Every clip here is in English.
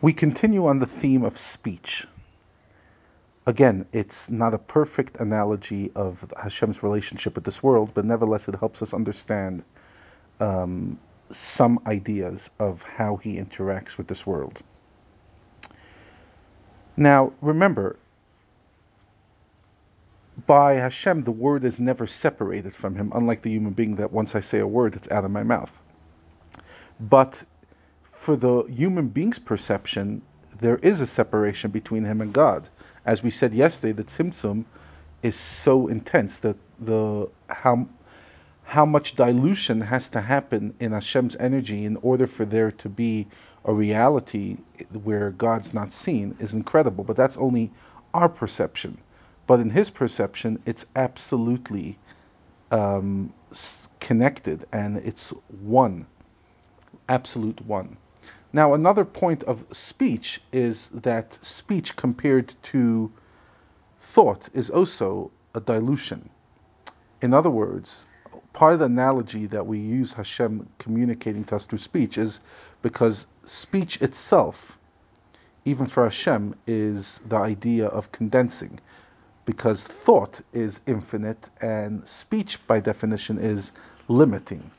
We continue on the theme of speech. Again, it's not a perfect analogy of Hashem's relationship with this world, but nevertheless, it helps us understand um, some ideas of how he interacts with this world. Now, remember, by Hashem, the word is never separated from him, unlike the human being that once I say a word, it's out of my mouth. But for the human being's perception, there is a separation between him and God. As we said yesterday, the tzimtzum is so intense that the how how much dilution has to happen in Hashem's energy in order for there to be a reality where God's not seen is incredible. But that's only our perception. But in His perception, it's absolutely um, connected and it's one, absolute one. Now, another point of speech is that speech compared to thought is also a dilution. In other words, part of the analogy that we use Hashem communicating to us through speech is because speech itself, even for Hashem, is the idea of condensing. Because thought is infinite and speech, by definition, is limiting.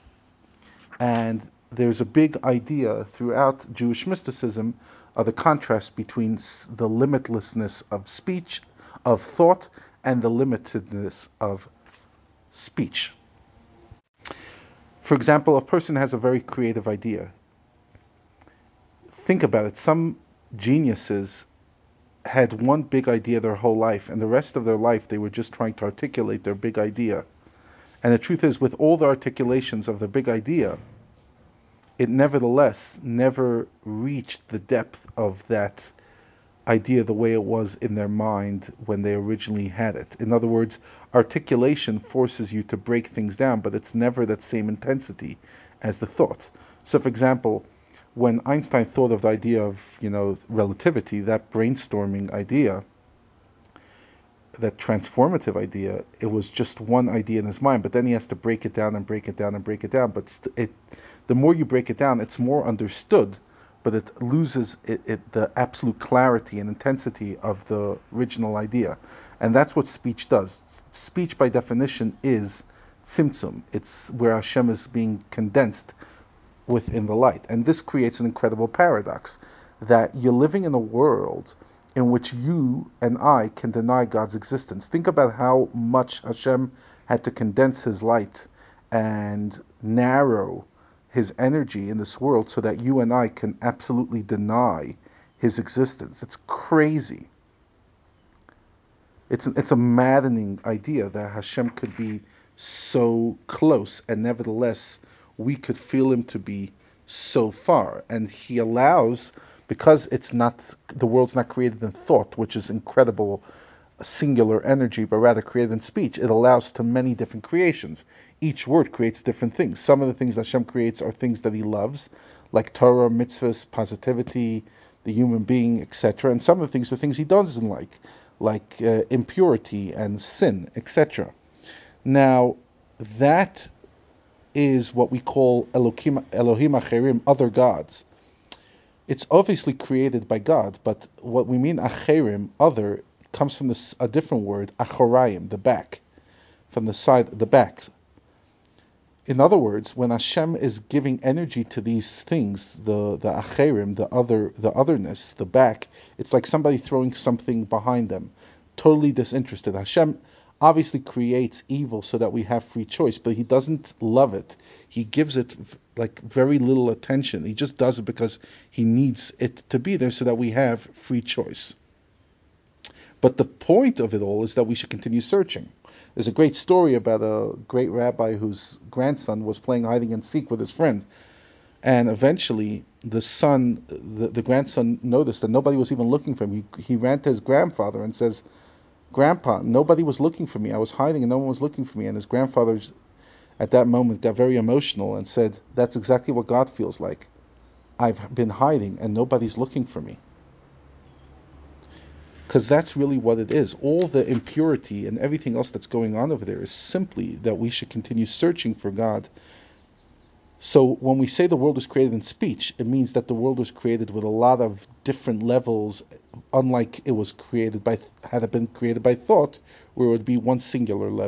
And there's a big idea throughout Jewish mysticism of the contrast between the limitlessness of speech, of thought, and the limitedness of speech. For example, a person has a very creative idea. Think about it. Some geniuses had one big idea their whole life, and the rest of their life they were just trying to articulate their big idea. And the truth is, with all the articulations of the big idea, it nevertheless never reached the depth of that idea the way it was in their mind when they originally had it. In other words, articulation forces you to break things down, but it's never that same intensity as the thought. So, for example, when Einstein thought of the idea of, you know, relativity, that brainstorming idea, that transformative idea, it was just one idea in his mind, but then he has to break it down and break it down and break it down. But it, the more you break it down, it's more understood, but it loses it, it, the absolute clarity and intensity of the original idea. And that's what speech does. Speech, by definition, is tzimtzum. It's where Hashem is being condensed within the light. And this creates an incredible paradox that you're living in a world in which you and I can deny God's existence. Think about how much Hashem had to condense his light and narrow his energy in this world so that you and I can absolutely deny his existence. It's crazy. It's a, it's a maddening idea that Hashem could be so close and nevertheless we could feel him to be so far. And he allows because it's not the world's not created in thought, which is incredible singular energy, but rather created in speech. It allows to many different creations. Each word creates different things. Some of the things that Hashem creates are things that He loves, like Torah, mitzvahs, positivity, the human being, etc. And some of the things are things He doesn't like, like uh, impurity and sin, etc. Now, that is what we call Elohim, Elohim Acherim, other gods. It's obviously created by God, but what we mean Acherim, other, comes from this, a different word, Achorayim, the back, from the side, the back. In other words, when Hashem is giving energy to these things, the the acherim, the other, the otherness, the back, it's like somebody throwing something behind them, totally disinterested. Hashem obviously creates evil so that we have free choice, but he doesn't love it. He gives it like very little attention. He just does it because he needs it to be there so that we have free choice. But the point of it all is that we should continue searching. There's a great story about a great rabbi whose grandson was playing hiding and seek with his friend. And eventually, the son, the, the grandson noticed that nobody was even looking for him. He, he ran to his grandfather and says, Grandpa, nobody was looking for me. I was hiding and no one was looking for me. And his grandfather, at that moment, got very emotional and said, That's exactly what God feels like. I've been hiding and nobody's looking for me. Because that's really what it is. All the impurity and everything else that's going on over there is simply that we should continue searching for God. So when we say the world was created in speech, it means that the world was created with a lot of different levels, unlike it was created by had it been created by thought, where it would be one singular level.